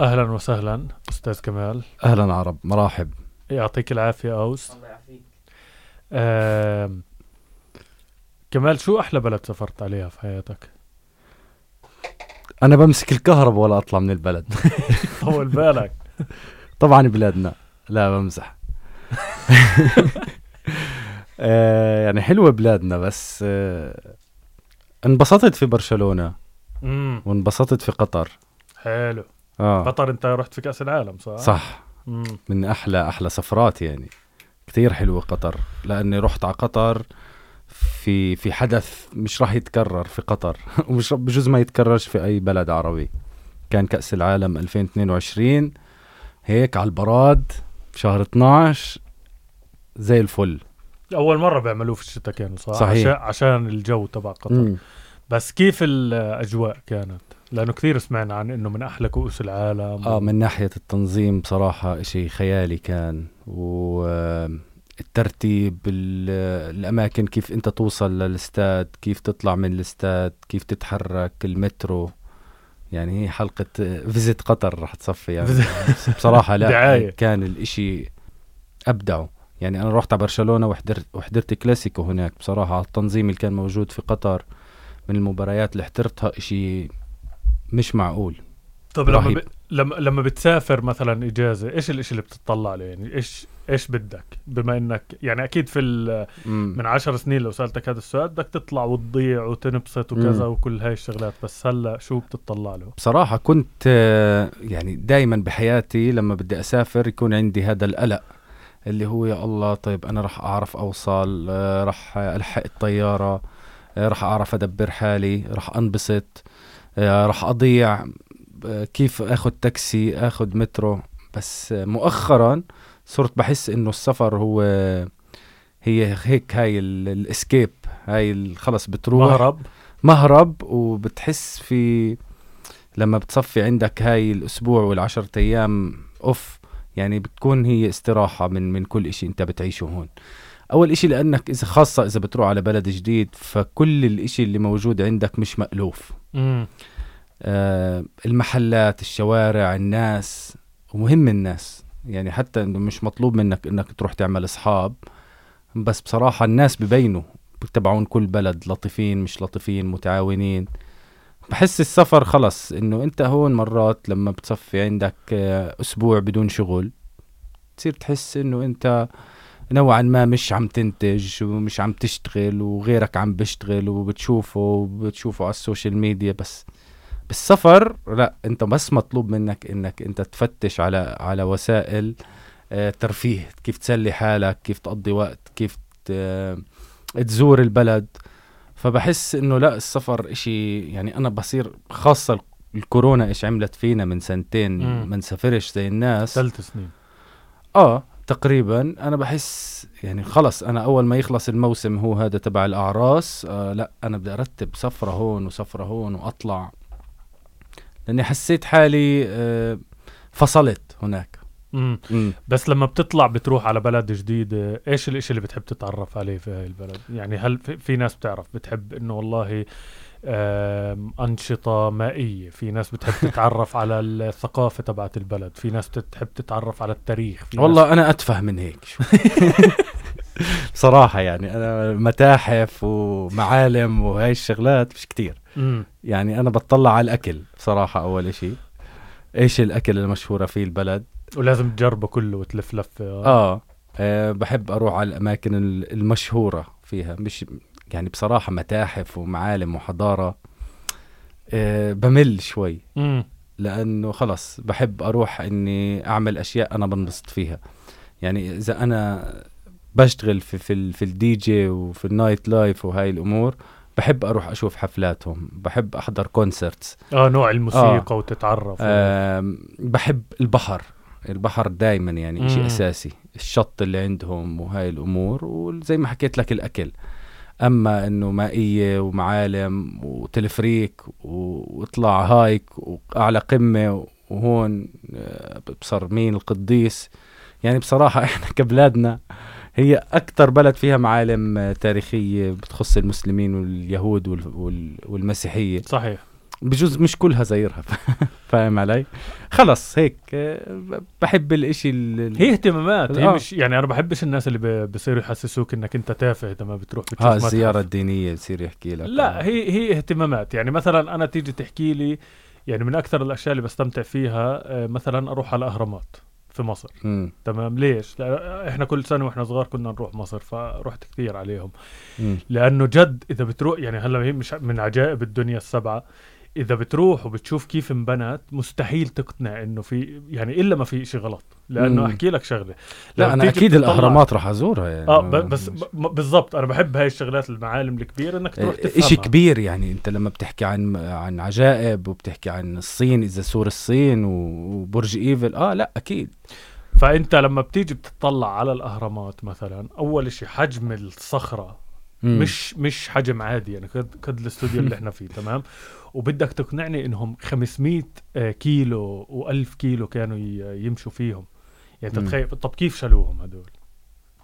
أهلا وسهلا أستاذ كمال. أهلا عرب مراحب. يعطيك العافية أوس. الله يعافيك. آم، كمال شو أحلى بلد سافرت عليها في حياتك؟ أنا بمسك الكهرباء ولا أطلع من البلد. طول بالك. طبعا بلادنا لا بمزح. آه يعني حلوة بلادنا بس آه انبسطت في برشلونة. امم وانبسطت في قطر. حلو. آه. قطر انت رحت في كأس العالم صح؟ صح. مم. من أحلى أحلى سفرات يعني. كثير حلوة قطر. لأني رحت على قطر في في حدث مش راح يتكرر في قطر. ومش بجوز ما يتكررش في أي بلد عربي. كان كأس العالم 2022 هيك على البراد بشهر 12 زي الفل. أول مرة بيعملوه في الشتاء كانوا صح؟ صحيح. عشان, عشان الجو تبع قطر. مم. بس كيف الأجواء كانت؟ لأنه كثير سمعنا عن إنه من أحلى كؤوس العالم. آه من ناحية التنظيم بصراحة إشي خيالي كان. والترتيب الأماكن كيف أنت توصل للاستاد كيف تطلع من الاستاد كيف تتحرك المترو. يعني هي حلقة فيزيت قطر رح تصفي. يعني بصراحة لا دعاية. كان الإشي أبدعوا يعني أنا رحت على برشلونة وحضرت وحضرت كلاسيكو هناك. بصراحة التنظيم اللي كان موجود في قطر من المباريات اللي حضرتها إشي مش معقول. طب لما. ب... لما لما بتسافر مثلا إجازة إيش الاشي اللي بتطلع له يعني إيش إيش بدك؟ بما انك يعني أكيد في ال... من عشر سنين لو سألتك هذا السؤال بدك تطلع وتضيع وتنبسط وكذا مم. وكل هاي الشغلات بس هلأ شو بتطلع له؟ بصراحة كنت آه، يعني دايما بحياتي لما بدي أسافر يكون عندي هذا القلق اللي هو يا الله طيب أنا رح أعرف أوصل آه، رح ألحق الطيارة آه، رح أعرف أدبر حالي رح أنبسط. آه، رح أضيع آه، كيف أخذ تاكسي أخذ مترو. بس آه، مؤخرا صرت بحس إنه السفر هو هي هيك هاي ال- الإسكيب هاي خلص بتروح. مهرب. مهرب وبتحس في لما بتصفي عندك هاي الأسبوع والعشرة أيام أوف يعني بتكون هي استراحة من من كل إشي أنت بتعيشه هون. أول إشي لأنك إذا خاصة إذا بتروح على بلد جديد فكل الإشي اللي موجود عندك مش مألوف. آه المحلات الشوارع الناس ومهم الناس. يعني حتى إنه مش مطلوب منك إنك تروح تعمل إصحاب بس بصراحة الناس ببينوا تبعون كل بلد لطيفين مش لطيفين متعاونين. بحس السفر خلص إنه أنت هون مرات لما بتصفي عندك آه، أسبوع بدون شغل تصير تحس إنه أنت نوعا ما مش عم تنتج ومش عم تشتغل وغيرك عم بيشتغل وبتشوفه وبتشوفه على ال social media بس بالسفر لا انت بس مطلوب منك انك انت تفتش على على وسائل آه، ترفيه كيف تسلي حالك كيف تقضي وقت كيف ت- تزور البلد. فبحس انه لا السفر إشي يعني أنا بصير خاصة الكورونا إيش عملت فينا من سنتين. ما نسافرش زي الناس. ثلاث سنين. آه تقريبا أنا بحس يعني خلص أنا أول ما يخلص الموسم هو هذا تبع الأعراس آه لا أنا بدي أرتب سفرة هون وسفرة هون وأطلع. لأني حسيت حالي آه فصلت هناك. امم مم. بس لما بتطلع بتروح على بلد جديد آه، إيش الإشي اللي بتحب تتعرف عليه في هاي البلد؟ يعني هل في, ناس بتعرف بتحب إنه والله آم، أنشطة مائية. في ناس بتحب تتعرف على الثقافة تبعت البلد. في ناس بتحب تتعرف على التاريخ. في ناس والله أنا أتفه من هيك شوي. بصراحة يعني أنا متاحف ومعالم وهاي الشغلات مش كتير. يعني أنا بطلع على الأكل بصراحة أول إشي. إيش الأكل المشهورة فيه البلد؟ ولازم تجربه كله وتلف لفة. آه. آه بحب أروح على الأماكن ال- المشهورة فيها. مش يعني بصراحة متاحف ومعالم وحضارة آه بمل شوي. مم. لأنه خلص بحب أروح إني أعمل أشياء أنا بنبسط فيها. يعني إذا أنا بشتغل في في, ال- في الدي جي وفي ال nightlife وهاي الأمور بحب أروح أشوف حفلاتهم بحب أحضر concerts آه نوع الموسيقى وتتعرف. آم، بحب البحر. البحر دايما يعني. شيء أساسي. الشط اللي عندهم وهاي الأمور وزي ما حكيت لك الأكل. أما إنه مائية ومعالم وتلفريك واطلع هايك وأعلى قمة وهون آه، بصر مين القديس. يعني بصراحة إحنا كبلادنا هي أكثر بلد فيها معالم آه، تاريخية بتخص المسلمين واليهود وال- وال- والمسيحية. صحيح. بجوز مش كلها زيرها فاهم علي خلص هيك بحب الإشي ال- هي اهتمامات هي آه. مش يعني أنا بحبش الناس اللي بصيروا يحسسوك إنك أنت تافه لما بتروح بتشوف ها متحف. الزيارة الدينية بصير يحكي لك لا آه. هي هي اهتمامات يعني مثلا أنا تيجي تحكي لي يعني من أكثر الأشياء اللي بستمتع فيها آه، مثلا أروح على الأهرامات في مصر مم. تمام ليش؟ لأ إحنا كل سنة وإحنا صغار كنا نروح مصر فرحت كثير عليهم مم. لأنه جد إذا بتروح يعني هلأ هي مش من عجائب الدنيا السبعة إذا بتروح وبتشوف كيف انبنت مستحيل تقنع إنه في يعني إلا ما في شيء غلط لأنه مم. أحكي لك شغلة. لا أنا أكيد الأهرامات راح أزورها يعني آه بس بالضبط أنا بحب هاي الشغلات المعالم الكبيرة إنك تروح تفهمها. إشي كبير يعني أنت لما بتحكي عن عن عجائب وبتحكي عن الصين إذا سور الصين وبرج إيفل آه لا أكيد. فأنت لما بتيجي بتطلع على الأهرامات مثلا أول شيء حجم الصخرة مم. مش مش حجم عادي يعني قد قد الاستوديو اللي إحنا فيه تمام وبدك تقنعني إنهم 500 آه، كيلو و1000 كيلو كانوا يمشوا فيهم يعني. تتخيل طب كيف شالوهم هدول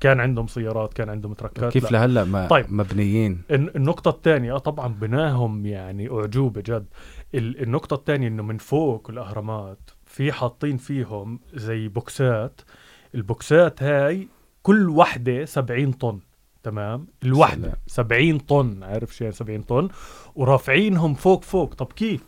كان عندهم سيارات كان عندهم تركات كيف لا. لهلأ ما طيب. مبنيين الن- النقطة الثانية آه طبعا بناهم يعني أعجوبة جد ال- النقطة الثانية إنه من فوق الأهرامات في حاطين فيهم زي بوكسات البوكسات هاي كل وحدة 70 طن تمام؟ الوحدة. سلام. 70 طن عارف شو يعني 70 طن؟ ورافعينهم فوق فوق. طب كيف؟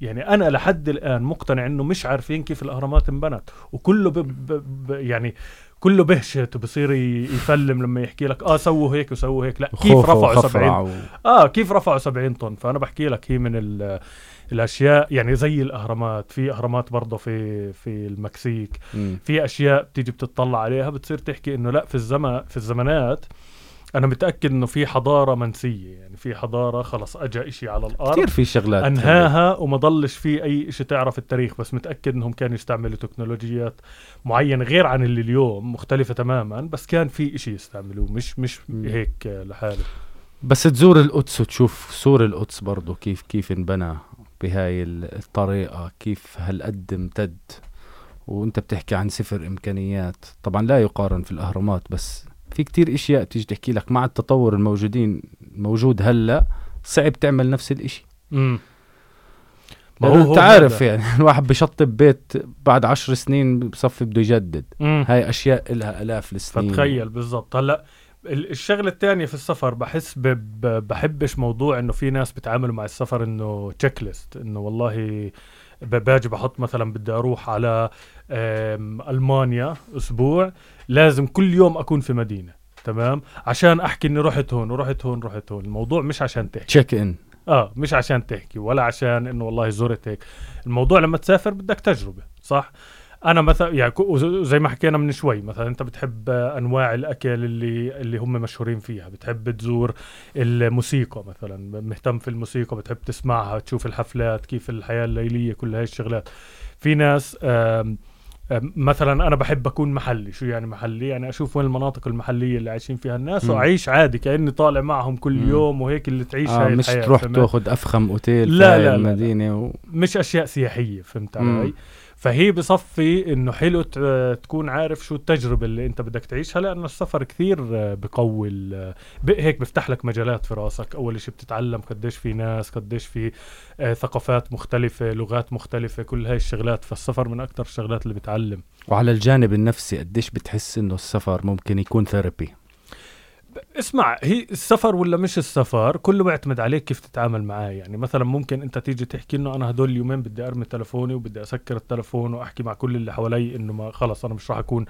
يعني أنا لحد الآن مقتنع إنه مش عارفين كيف الأهرامات انبنت. وكله ب... ب... ب... يعني كله بهشت وبصير يفلم لما يحكي لك آه سووا هيك وسووا هيك. لا كيف رفعوا وخفرع 70 و... آه كيف رفعوا 70 طن؟ فأنا بحكي لك هي من ال- الأشياء يعني زي الأهرامات. في أهرامات برضه في في المكسيك. مم. في أشياء بتيجي بتطلع عليها بتصير تحكي إنه لا في الزمن في الزمانات أنا متأكد إنه في حضارة منسية يعني في حضارة خلص اجى إشي على الأرض. كثير في شغلات أنهاها وما ضلش في أي شيء تعرف التاريخ بس متأكد إنهم كانوا يستعملوا تكنولوجيات معينة غير عن اللي اليوم مختلفة تماما بس كان في شيء يستعملوه مش مش. هيك لحاله بس تزور القدس وتشوف سور القدس برضو كيف كيف انبنى بهاي ال- الطريقة كيف هالقد امتد. وأنت بتحكي عن صفر إمكانيات. طبعا لا يقارن في الأهرامات بس في كتير إشياء بتيجي تحكي لك مع التطور الموجودين موجود هلا صعب تعمل نفس الإشي. امم ما هو أنت عارف يعني الواحد بشطب بيت بعد عشر سنين بصفي بده يجدد. مم. هاي أشياء لها آلاف السنين. فتخيل بالضبط. هلا ال- الشغلة الثانية في السفر بحس بحبش موضوع إنه في ناس بيتعاملوا مع السفر إنه تشيك ليست إنه والله باجي بحط مثلا بدي أروح على ألمانيا أسبوع لازم كل يوم أكون في مدينة تمام؟ عشان أحكي إني رحت هون ورحت هون رحت هون. الموضوع مش عشان تحكي. تشيك ان آه مش عشان تحكي ولا عشان إنه والله زرت هيك. الموضوع لما تسافر بدك تجربة صح؟ أنا مثلا يعني زي ما حكينا من شوي مثلا أنت بتحب أنواع الأكل اللي اللي هم مشهورين فيها بتحب تزور الموسيقى مثلا مهتم في الموسيقى بتحب تسمعها تشوف الحفلات كيف الحياة الليلية كل هاي الشغلات في ناس آم مثلا أنا بحب أكون محلي شو يعني محلي يعني أشوف وين المناطق المحلية اللي عايشين فيها الناس مم. وأعيش عادي كأني طالع معهم كل مم. يوم وهيك اللي تعيش آه هاي مش الحياة تروح؟ تأخذ أفخم أوتيل لا، في لا، هاي لا، لا. المدينة و... مش أشياء سياحية فهمت. علي فهي بصفي إنه حلو تكون عارف شو التجربة اللي أنت بدك تعيشها لأنه السفر كثير بقوي هيك بيفتح لك مجالات في راسك. أول شيء بتتعلم قديش في ناس قديش في آه، ثقافات مختلفة لغات مختلفة كل هاي الشغلات. فالسفر من أكثر الشغلات اللي بتعلم. وعلى الجانب النفسي قديش بتحس إنه السفر ممكن يكون ثيرابي اسمع هي السفر ولا مش السفر؟ كله بيعتمد عليك كيف تتعامل معاه. يعني مثلا ممكن أنت تيجي تحكي إنه أنا هدول اليومين بدي أرمي تلفوني وبدي أسكر التلفون وأحكي مع كل اللي حوالي إنه ما خلص أنا مش راح أكون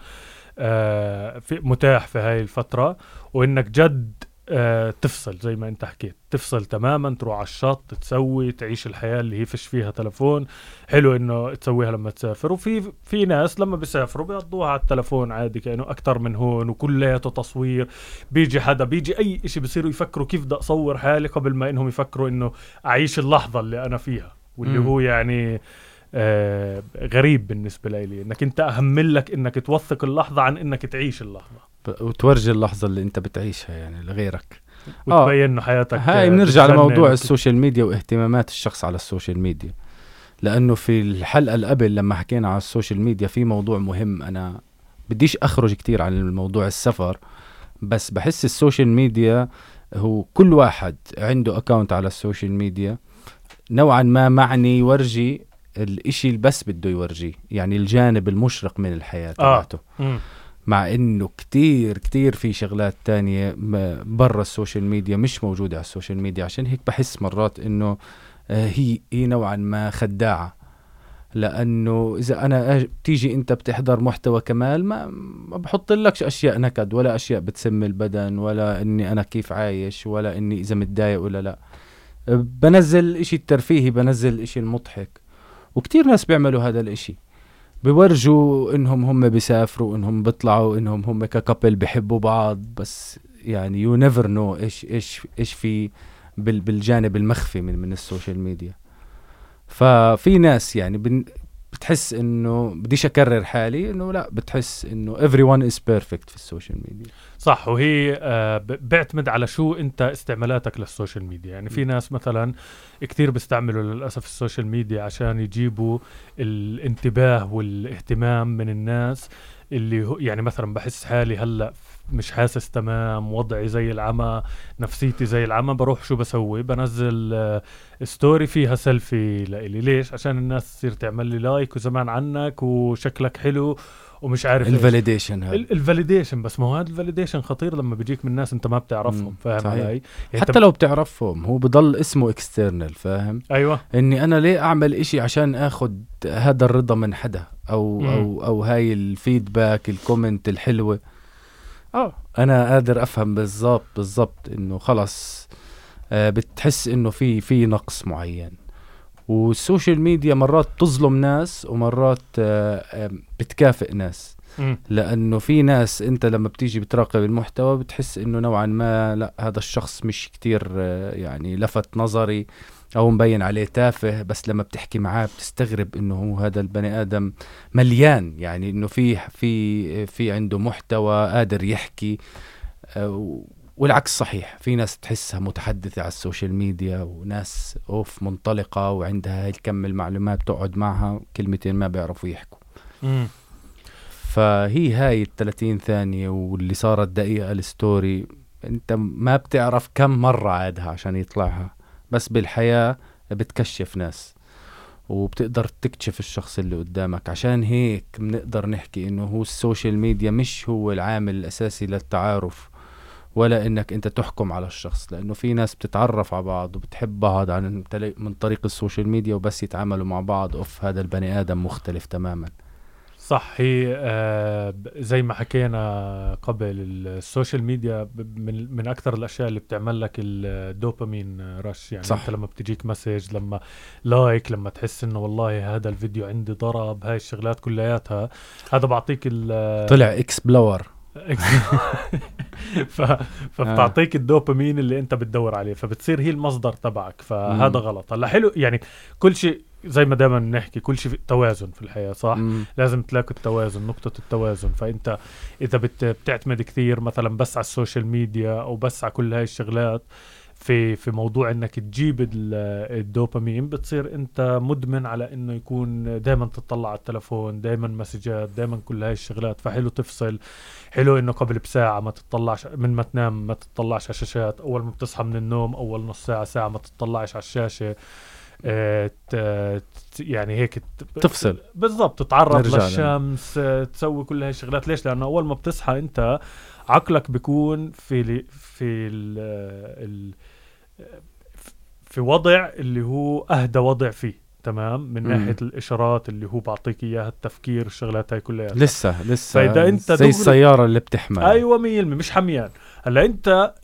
آه في متاح في هاي الفترة. وإنك جد آه تفصل زي ما انت حكيت. تفصل تماما تروح على الشط تسوي تعيش الحياة اللي هي فيش فيها تلفون. حلو إنه تسويها لما تسافر. وفي في ناس لما بيسافروا بيقضوها على التلفون عادي كأنه أكثر من هون وكلياته تصوير. بيجي حدا بيجي أي إشي بصيروا يفكروا كيف بدي أصور حالي قبل ما إنهم يفكروا إنه أعيش اللحظة اللي أنا فيها. واللي مم. هو يعني آه غريب بالنسبة لي. انك أنت أهم لك إنك توثق اللحظة عن إنك تعيش اللحظة. ب- وتورجي اللحظة اللي انت بتعيشها يعني لغيرك آه. وتبين إنه حياتك هاي بنرجع لموضوع السوشيال ميديا واهتمامات الشخص على السوشيال ميديا لأنه في الحلقة اللي قبل لما حكينا على السوشيال ميديا في موضوع مهم أنا بديش أخرج كتير عن الموضوع السفر بس بحس السوشيال ميديا هو كل واحد عنده account على السوشيال ميديا نوعا ما معني يورجي الإشي اللي بس بده يورجيه يعني الجانب المشرق من الحياة آه. تبعته. مع إنه كتير كتير في شغلات تانية برا السوشيال ميديا مش موجودة على السوشيال ميديا. عشان هيك بحس مرات إنه آه، هي هي نوعا ما خداعة. لأنه إذا أنا بتيجي أنت بتحضر محتوى كمان ما بتحطلكش أشياء نكد ولا أشياء بتسم البدن ولا إني أنا كيف عايش ولا إني إذا متضايق ولا لأ. بنزل إشي الترفيهي بنزل الاشي المضحك. وكتير ناس بيعملوا هذا الإشي. بيورجوا إنهم هم بيسافروا إنهم بيطلعوا إنهم هم ك couple بيحبوا بعض. بس يعني you never know إيش إيش إيش في بال بالجانب المخفي من من السوشيال ميديا. ففي ناس يعني بتحس إنه بديش أكرر حالي إنه لا بتحس إنه everyone is perfect في السوشيال ميديا صح وهي آه، بيعتمد على شو أنت استعمالاتك للسوشيال ميديا يعني في. ناس مثلا كتير بيستعملوا للأسف السوشيال ميديا عشان يجيبوا الانتباه والإهتمام من الناس اللي هو يعني مثلا بحس حالي هلأ مش حاسس تمام وضعي زي العمى نفسيتي زي العمى بروح شو بسوي بنزل آه، story فيها سيلفي لإلي ليش عشان الناس تصير تعمل لي like وزمان عنك وشكلك حلو ومش عارف. ال validation هذا ال- ال validation بس ما هو هذا ال validation خطير لما بيجيك من ناس أنت ما بتعرفهم فاهم. علي؟ يعني حتى لو بتعرفهم هو بضل اسمه external فاهم أيوه إني أنا ليه أعمل إشي عشان آخد هذا الرضا من حدا أو مم. أو أو هاي ال feedback ال comment الحلوة آه. أنا قادر أفهم بالضبط بالضبط إنه خلص آه بتحس إنه في في نقص معين. والسوشيال ميديا مرات تظلم ناس ومرات آه آه بتكافئ ناس. مم. لأنه في ناس أنت لما بتيجي بتراقب المحتوى بتحس إنه نوعا ما لأ هذا الشخص مش كتير آه، يعني لفت نظري. أو مبين عليه تافه بس لما بتحكي معاه بتستغرب إنه هو هذا البني آدم مليان. يعني إنه في في في عنده محتوى قادر يحكي آه، والعكس صحيح. في ناس تحسها متحدثة على السوشيال ميديا وناس أوف منطلقة وعندها هاي الكم المعلومات تقعد معها كلمتين ما بيعرفوا يحكوا. مم. فهي هاي ال 30 ثانية واللي صارت دقيقة ال story أنت ما بتعرف كم مرة عادها عشان يطلعها. بس بالحياة بتكشف ناس وبتقدر تكتشف الشخص اللي قدامك. عشان هيك بنقدر نحكي إنه هو السوشيال ميديا مش هو العامل الأساسي للتعارف ولا إنك أنت تحكم على الشخص لأنه في ناس بتتعرف على بعض وبتحب بعض عن من طريق السوشيال ميديا وبس يتعاملوا مع بعض. أوف هذا البني آدم مختلف تماما. صح هي آه زي ما حكينا قبل السوشيال ميديا من من أكثر الأشياء اللي بتعمل لك ال dopamine rush. يعني صح. انت لما بتجيك message لما like لما تحس إنه والله هذا الفيديو عندي ضرب هاي الشغلات كلياتها. هذا بعطيك ال طلع explore. ف... فبتعطيك الدوبامين اللي انت بتدور عليه فبتصير هي المصدر تبعك فهذا. غلط هلا حلو يعني كل شيء زي ما دائما بنحكي كل شيء توازن في الحياة صح مم. لازم تلاقي التوازن نقطة التوازن فأنت إذا بت بتعتمد كثير مثلا بس على السوشيال ميديا أو بس على كل هاي الشغلات في في موضوع إنك تجيب ال- الدوبامين بتصير أنت مدمن على إنه يكون دائما تطلع على التلفون دائما مسجات دائما كل هاي الشغلات. فحلو تفصل حلو إنه قبل بساعة ما تطلعش من ما تنام ما تطلعش على الشاشات. أول ما بتصحى من النوم أول نص ساعة ساعة ما تطلعش على الشاشة. آه، يعني هيك ت- تفصل. بالضبط تتعرض. للشمس آه، تسوي كل هاي الشغلات. ليش؟ لأنه أول ما بتصحى أنت عقلك بيكون في ال في ال ال في وضع اللي هو أهدى وضع فيه تمام؟ من مم. ناحية الإشارات اللي هو بعطيك إياها التفكير الشغلات هاي كلها. لسه لسه. فإذا أنت زي دغري- السيارة اللي بتحمل. أيوه 100% مش حميان. هلأ أنت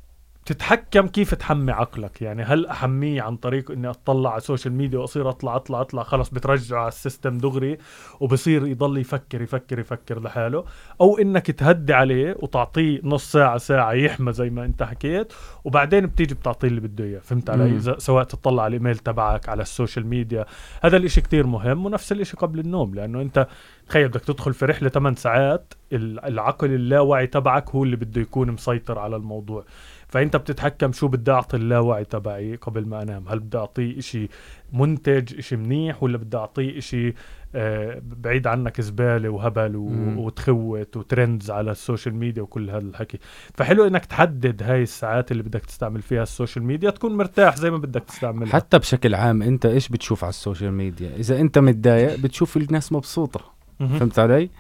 تتحكم كيف تحمي عقلك؟ يعني هل أحميه عن طريق إني أطلع على السوشيال ميديا وأصير أطلع أطلع أطلع خلص بترجع على ال system دغري وبصير يضل يفكر يفكر يفكر لحاله؟ أو إنك تهدي عليه وتعطيه نص ساعة ساعة يحمى زي ما أنت حكيت وبعدين بتيجي بتعطيه اللي بده إياه. فهمت علي؟ سواء تطلع على الإيميل تبعك على السوشيال ميديا هذا الإشي كتير مهم ونفس الإشي قبل النوم لأنه أنت تخيل بدك تدخل في رحلة 8 ساعات ال- العقل اللاواعي تبعك هو اللي بده يكون مسيطر على الموضوع. فأنت بتتحكم شو بدي أعطي اللاوعي تبعي قبل ما أنام. هل بدي أعطيه إشي منتج إشي منيح ولا بدي أعطيه إشي آه بعيد عنك زبالة وهبل و... وتخوت و trends على السوشيال ميديا وكل هذا الحكي فحلو إنك تحدد هاي الساعات اللي بدك تستعمل فيها السوشيال ميديا تكون مرتاح زي ما بدك تستعملها. حتى بشكل عام أنت إيش بتشوف على السوشيال ميديا؟ إذا أنت متضايق بتشوف الناس مبسوطة. فهمت علي؟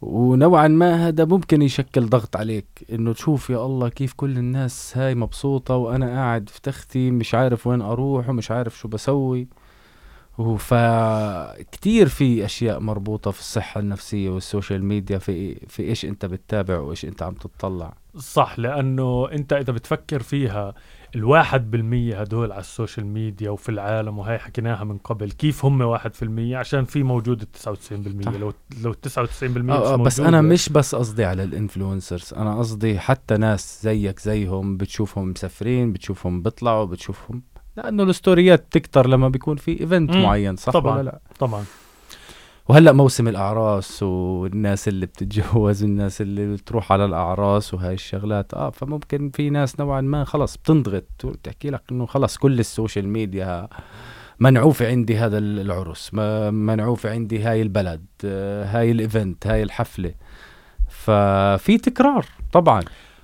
ونوعا ما هذا ممكن يشكل ضغط عليك إنه تشوف يا الله كيف كل الناس هاي مبسوطة وأنا قاعد في تختي مش عارف وين أروح ومش عارف شو بسوي. فكتير في أشياء مربوطة في الصحة النفسية والسوشيال ميديا في في إيش أنت بتتابع وإيش أنت عم تطلع. صح لأنه أنت إذا بتفكر فيها الواحد بالمية هدول على السوشيال ميديا وفي العالم وهي حكيناها من قبل كيف هم واحد في المية عشان في موجود التسعة وتسعين بالمية. لو لو التسعة وتسعين بالمية آه آه، بس أنا مش بس قصدي على ال influencers أنا قصدي حتى ناس زيك زيهم بتشوفهم مسافرين بتشوفهم بيطلعوا بتشوفهم لأنه ال stories بتكتر لما بيكون في event مم، معين صح طبعاً. ولا لا؟ طبعا. وهلأ موسم الأعراس والناس اللي بتتجوز والناس اللي بتروح على الأعراس وهاي الشغلات. آه فممكن في ناس نوعا ما خلص بتنضغط. بتحكي لك إنه خلص كل السوشيال ميديا منعوفة عندي هذا العرس منعوفة عندي هاي البلد آه، هاي ال event هاي الحفلة. ففي تكرار طبعا.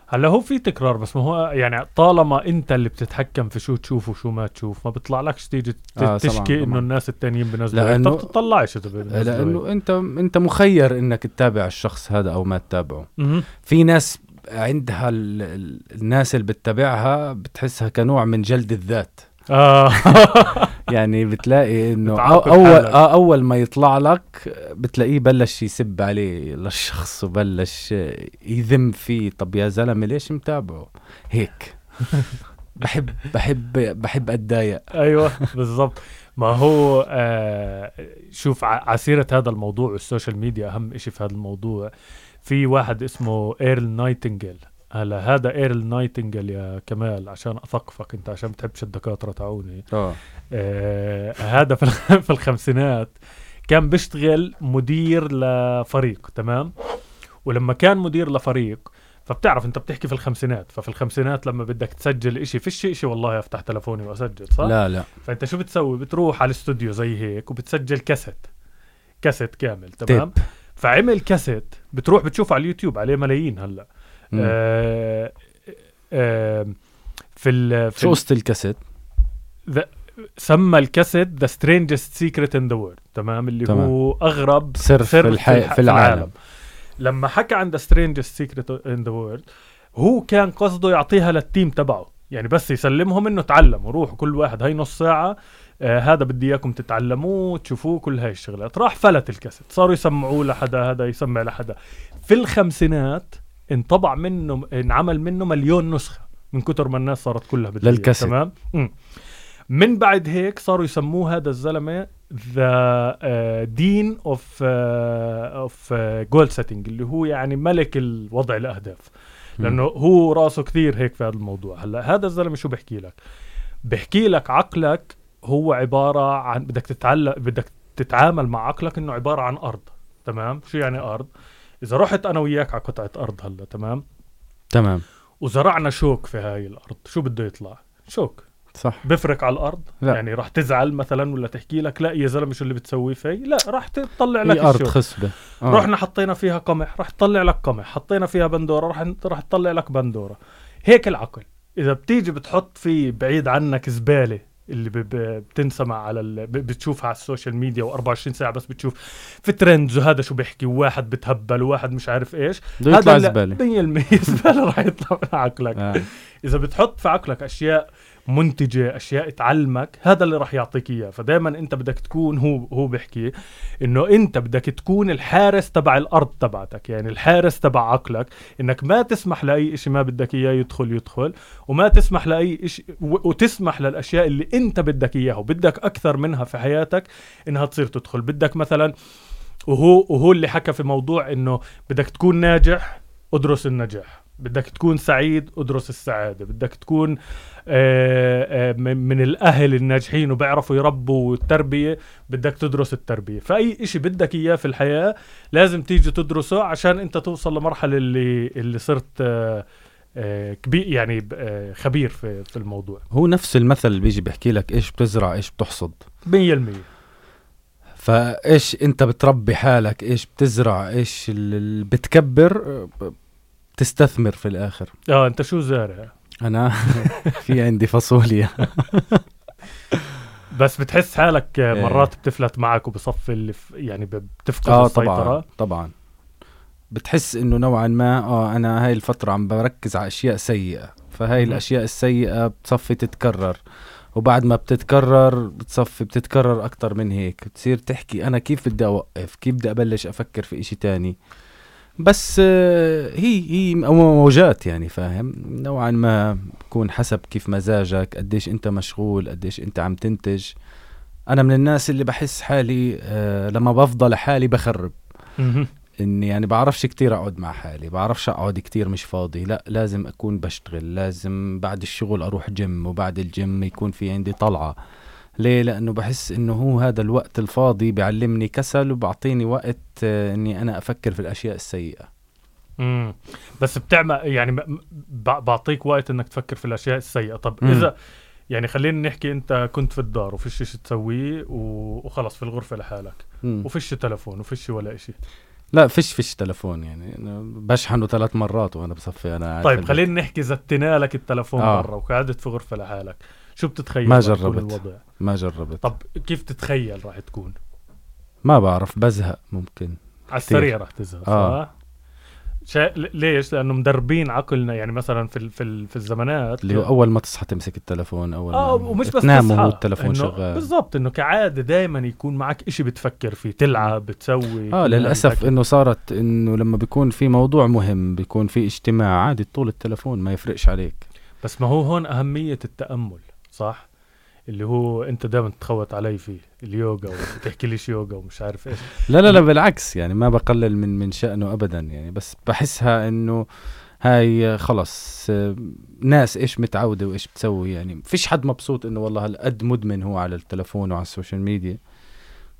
هلا هو في تكرار بس ما هو يعني طالما انت اللي بتتحكم في شو تشوف وشو ما تشوف ما بيطلع لكش تيجي آه، تشكي إنه. الناس التانيين بنزلوا. لأنه- طب بتطلعش. لأنه أنت أنت مخير إنك تتابع الشخص هذا أو ما تتابعه مهم. في ناس عندها ال... ال- الناس اللي بتتابعها بتحسها كنوع من جلد الذات آه. يعني بتلاقي إنه اول. آه أول ما يطلع لك بتلاقيه بلش يسب عليه للشخص وبلش يذم فيه. طب يا زلمة ليش متابعه؟ هيك. بحب بحب بحب أتضايق. أيوه بالضبط. ما هو آه شوف عسيرة هذا الموضوع والسوشيال ميديا أهم إشي في هذا الموضوع. في واحد اسمه إيرل نايتنجل هلا هذا إيرل نايتنجل يا كمال عشان أثقفك أنت عشان بتحبش الدكاترة تاعوني آه. آه هذا في في الخمسينات كان بيشتغل مدير لفريق تمام؟ ولما كان مدير لفريق فبتعرف أنت بتحكي في الخمسينات ففي الخمسينات لما بدك تسجل إشي فيش إشي والله أفتح تلفوني وأسجل صح؟ لا لا. فأنت شو بتسوي؟ بتروح على الاستوديو زي هيك وبتسجل كاسيت كاسيت كامل تمام؟ طيب. فعمل كاسيت بتروح بتشوفه على اليوتيوب عليه ملايين هلا. آه آه في ال في شو قصة الكاسيت؟ سمى الكاسيت the strangest secret in the world تمام؟ اللي تمام. هو أغرب سر في, سر الح... الح- في العالم. لما حكى عن the strangest secret in the world هو كان قصده يعطيها لل team تبعه. يعني بس يسلمهم إنه تعلموا روحوا كل واحد هاي نص ساعة آه هذا بدي إياكم تتعلموه تشوفوه كل هاي الشغلات. راح فلت الكاسيت صاروا يسمعوه لحدا هذا يسمع لحدا. في الخمسينات انطبع منه انعمل منه مليون نسخة من كتر ما الناس صارت كلها للكاسيت. تمام. من بعد هيك صاروا يسموه هذا الزلمة the dean of of goal setting اللي هو يعني ملك الوضع الأهداف. لأنه هو راسه كثير هيك في هذا الموضوع. هلأ هذا الزلمة شو بحكي لك؟ بحكي لك عقلك هو عبارة عن بدك تتعلق بدك تتعامل مع عقلك إنه عبارة عن أرض تمام؟ شو يعني أرض؟ إذا رحت أنا وياك على قطعة أرض هلا تمام؟ تمام. وزرعنا شوك في هاي الأرض شو بده يطلع؟ شوك. صح. بفرك على الأرض؟ لا. يعني راح تزعل مثلا ولا تحكي لك لا يا زلمة شو اللي بتسوي في لا راح تطلع لك هي أرض الشوك. خصبة. آه. رحنا حطينا فيها قمح راح تطلع لك قمح. حطينا فيها بندورة راح راح تطلع لك بندورة. هيك العقل. إذا بتيجي بتحط فيه بعيد عنك زبالة اللي بتنسمع على ال... بتشوفها على السوشيال ميديا و24 ساعة بس بتشوف في trends وهذا شو بيحكي؟ وواحد بتهبل وواحد مش عارف إيش. بده يطلع لا، زبالة. 100% زبالة راح يطلع من عقلك. آه. إذا بتحط في عقلك أشياء منتجة أشياء تعلمك هذا اللي راح يعطيك إياه. فدائما أنت بدك تكون هو هو بيحكي إنه أنت بدك تكون الحارس تبع الأرض تبعتك يعني الحارس تبع عقلك. إنك ما تسمح لأي شيء ما بدك إياه يدخل يدخل. وما تسمح لأي شيء وتسمح للأشياء اللي أنت بدك إياها. وبدك أكثر منها في حياتك إنها تصير تدخل. بدك مثلا وهو وهو اللي حكى في موضوع إنه بدك تكون ناجح ادرس النجاح. بدك تكون سعيد ادرس السعادة. بدك تكون آه، آه، من الأهل الناجحين وبيعرفوا يربوا التربية بدك تدرس التربية. فأي إشي بدك إياه في الحياة لازم تيجي تدرسه عشان أنت توصل لمرحلة اللي اللي صرت آه، كبير يعني خبير في في الموضوع. هو نفس المثل اللي بيجي بيحكي لك إيش بتزرع إيش بتحصد. 100% فإيش أنت بتربي حالك إيش بتزرع إيش اللي بتكبر آه، بتستثمر في الآخر. آه أنت شو زارع؟ أنا في عندي فاصوليا. بس بتحس حالك آه، إيه. مرات بتفلت معك وبصفي اللي يعني بتفقد آه السيطرة. طبعا طبعا. بتحس إنه نوعا ما آه أنا هاي الفترة عم بركز على أشياء سيئة. فهاي. الأشياء السيئة بتصفي تتكرر. وبعد ما بتتكرر بتصفي بتتكرر أكتر من هيك. بتصير تحكي أنا كيف بدي أوقف؟ كيف بدي أبلش أفكر في إشي تاني؟ بس آه، هي هي موجات يعني فاهم؟ نوعا ما بكون حسب كيف مزاجك قديش أنت مشغول قديش أنت عم تنتج. أنا من الناس اللي بحس حالي آه لما بفضل لحالي بخرب. إني يعني بعرفش كتير أقعد مع حالي بعرفش أقعد كتير مش فاضي. لا لازم أكون بشتغل لازم بعد الشغل أروح جيم وبعد الجيم يكون في عندي طلعة. ليه لأنه بحس إنه هو هذا الوقت الفاضي بيعلمني كسل وبعطيني وقت آه، إني أنا أفكر في الأشياء السيئة مم. بس بتعمل يعني بعطيك وقت إنك تفكر في الأشياء السيئة طب مم. إذا يعني خلينا نحكي أنت كنت في الدار وفيش شيء تسويه وخلص في الغرفة لحالك. وفيش تلفون وفيش ولا شيء لا فيش فيش تلفون يعني بشحنه ثلاث مرات وأنا بصفي أنا طيب. خلينا نحكي زتنا لك التلفون آه. برا وقعدت في غرفة لحالك شو بتتخيل ما جربت. الوضع؟ ما جربت. طب كيف تتخيل راح تكون؟ ما بعرف بزهق ممكن. على. السريع راح تزهق آه. صح؟ شا... ليش؟ لأنه مدربين عقلنا يعني مثلا في ال... في, ال... في الزمانات اللي هو أول ما تصحى تمسك التلفون أول آه ما ومش بس تنام وهو التلفون إنه شغال. بالضبط إنه كعادة دائما يكون معك إشي بتفكر فيه تلعب بتسوي آه للأسف. إنه صارت إنه لما بيكون في موضوع مهم بيكون في اجتماع عادي طول التلفون ما يفرقش عليك. بس ما هو هون أهمية التأمل. صح؟ اللي هو انت دائما تخوت علي فيه اليوغا وتحكي ليش يوغا ومش عارف إيش. لا لا لا بالعكس يعني ما بقلل من من شأنه ابدا يعني بس بحسها إنه هاي خلص ناس إيش متعودة وإيش بتسوي يعني فيش حد مبسوط إنه والله هالقد مدمن هو على التلفون وعلى السوشيال ميديا.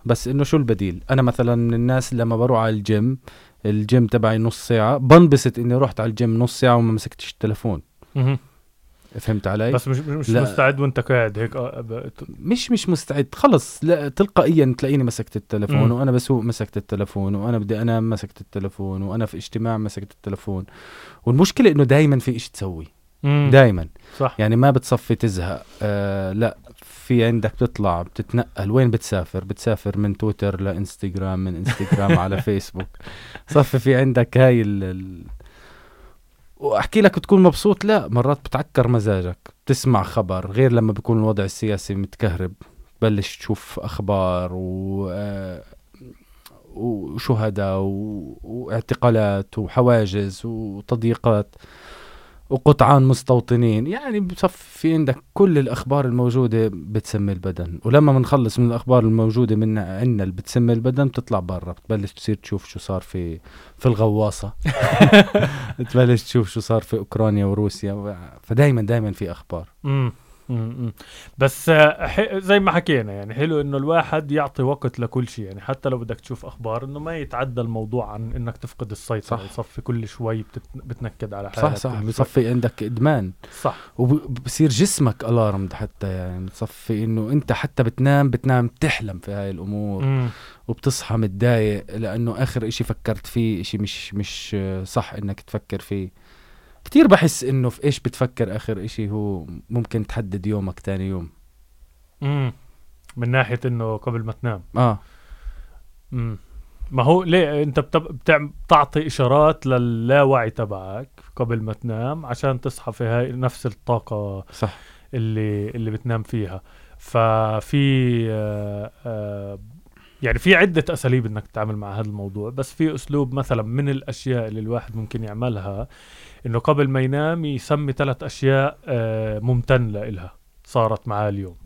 بس إنه شو البديل؟ أنا مثلا من الناس لما بروح على الجيم الجيم تبعي نص ساعة بنبسط إني رحت على الجيم نص ساعة وما مسكتش التلفون. فهمت علي؟ بس مش مش لا. مستعد وانت قاعد هيك آه، مش مش مستعد خلص لا تلقائيا تلاقيني مسكت التلفون. وأنا بسوق مسكت التلفون وأنا بدي انام مسكت التلفون وأنا في اجتماع مسكت التلفون والمشكلة إنه دائما في إشي تسوي. دائما صح يعني ما بتصفي تزهق آه لا في عندك بتطلع بتتنقل وين بتسافر بتسافر من تويتر لإنستغرام من إنستغرام على فيسبوك صفي في عندك هاي ال... وأحكي لك بتكون مبسوط لا مرات بتعكر مزاجك بتسمع خبر غير لما بيكون الوضع السياسي متكهرب بلش تشوف أخبار و آه، وشهداء. واعتقالات وحواجز وتضييقات وقطعان مستوطنين. يعني بصف في عندك كل الأخبار الموجودة بتسمي البدن. ولما بنخلص من الأخبار الموجودة من عندنا اللي بتسمي البدن بتطلع برا بتبلش تصير تشوف شو صار في في الغواصة. بتبلش تشوف شو صار في أوكرانيا وروسيا. فدايما دايما في أخبار. بس آه، زي ما حكينا يعني حلو إنه الواحد يعطي وقت لكل شيء. يعني حتى لو بدك تشوف أخبار إنه ما يتعدى الموضوع عن إنك تفقد السيطرة. صح. يصفي كل شوي بتت... بتنكد على حالك صح. صح. بصفي عندك إدمان. صح. وبصير جسمك الارم حتى يعني. بتصفي إنه أنت حتى بتنام بتنام تحلم في هاي الأمور. مم. وبتصحى متضايق لأنه آخر إشي فكرت فيه إشي مش مش آه، صح إنك تفكر فيه. كتير بحس إنه في إيش بتفكر آخر إشي هو ممكن تحدد يومك تاني يوم. مم. من ناحية إنه قبل ما تنام. آه. مم. ما هو ليه أنت بتب... بتعم... بتعطي إشارات للاوعي تبعك قبل ما تنام عشان تصحى في هاي نفس الطاقة صح. اللي اللي بتنام فيها. ففي آه آه يعني في عدة أساليب إنك تتعامل مع هذا الموضوع بس في أسلوب مثلا من الأشياء اللي الواحد ممكن يعملها إنه قبل ما ينام يسمي ثلاث أشياء آه ممتن لإلها صارت معاه اليوم.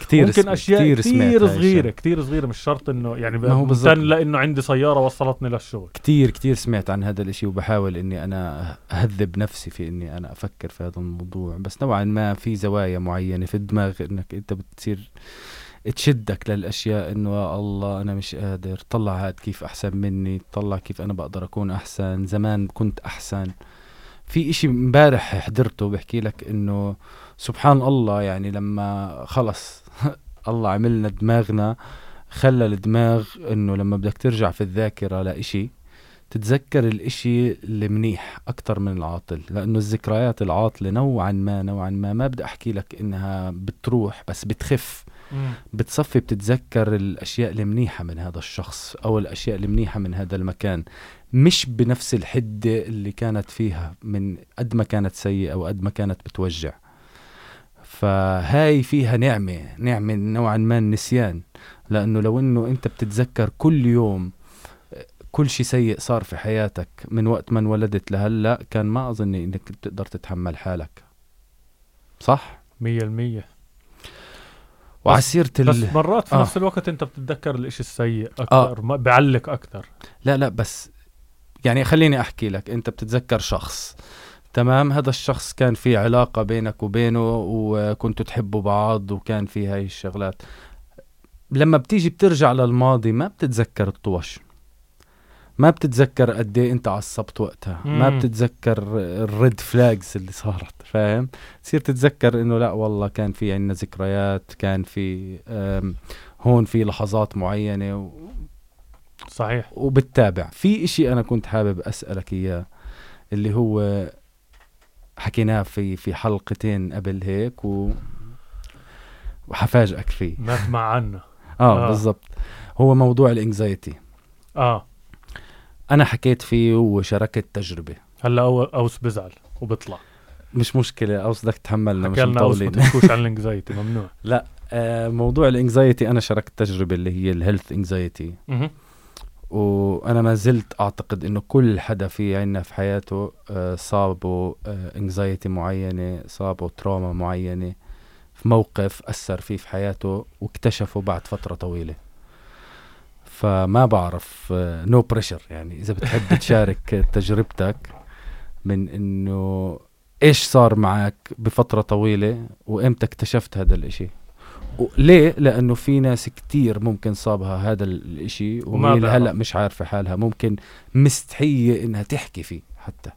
كتير ممكن سم- أشياء كتير كتير, سمعت كتير صغيرة مش شرط إنه يعني ما هو. ممتن لإنه عندي سيارة وصلتني للشغل. كتير كتير سمعت عن هذا الإشي وبحاول إني أنا أهذب نفسي في إني أنا أفكر في هذا الموضوع. بس نوعا ما في زوايا معينة في الدماغ إنك أنت بتصير تشدك للأشياء إنه يا الله أنا مش قادر طلع هاد كيف أحسن مني طلع كيف أنا بقدر أكون أحسن زمان كنت أحسن. في إشي امبارح حضرته بحكي لك إنه سبحان الله يعني لما خلص الله عملنا دماغنا خلى الدماغ إنه لما بدك ترجع في الذاكرة لإشي تتذكر الإشي المنيح أكتر من العاطل لأنه الذكريات العاطلة نوعا ما نوعا ما ما بدي أحكي لك إنها بتروح بس بتخف. بتصفي بتتذكر الأشياء المنيحة من هذا الشخص أو الأشياء المنيحة من هذا المكان. مش بنفس الحدة اللي كانت فيها من قد ما كانت سيئة وقد ما كانت بتوجع. فهاي فيها نعمة نعمة نوعا ما النسيان. لأنه لو أنه أنت بتتذكر كل يوم كل شيء سيء صار في حياتك من وقت ما انولدت لهلأ كان ما أظن أنك بتقدر تتحمل حالك. صح؟ مية المية. وعلى سيرة بس مرات في آه. نفس الوقت أنت بتتذكر الإشي السيء أكثر آه. بعلق أكثر لا لا بس يعني خليني أحكي لك أنت بتتذكر شخص تمام هذا الشخص كان في علاقة بينك وبينه وكنتوا تحبوا بعض وكان في هاي الشغلات لما بتيجي بترجع للماضي ما بتتذكر الطوش ما بتتذكر قد إيه أنت عصبت وقتها مم. ما بتتذكر الريد فلاجز اللي صارت فاهم؟ تصير تتذكر إنه لا والله كان في عندنا ذكريات كان في هون في لحظات معينة و... صحيح. وبتتابع. في إشي أنا كنت حابب أسألك إياه اللي هو حكيناه في في حلقتين قبل هيك و وحفاجئك فيه. ما تسمع عنه. آه, آه. بالضبط. هو موضوع ال anxiety آه. أنا حكيت فيه وشاركت تجربه هلأ أوس بزعل وبطلع. مش مشكلة أوس بدك تحملنا مش مطولين. ما عن ال anxiety ممنوع. لا آه موضوع ال anxiety أنا شاركت تجربة اللي هي ال health anxiety وأنا ما زلت أعتقد إنه كل حدا في عنا في حياته آه صابه anxiety آه معينة صابه trauma معينة في موقف أثر فيه في حياته واكتشفه بعد فترة طويلة. فما بعرف no uh, pressure يعني إذا بتحب تشارك تجربتك من إنه إيش صار معك بفترة طويلة وإمتى اكتشفت هذا الإشي؟ ليه؟ لأنه في ناس كتير ممكن صابها هذا الإشي وهي هلأ مش عارفة حالها. ممكن مستحية إنها تحكي فيه حتى.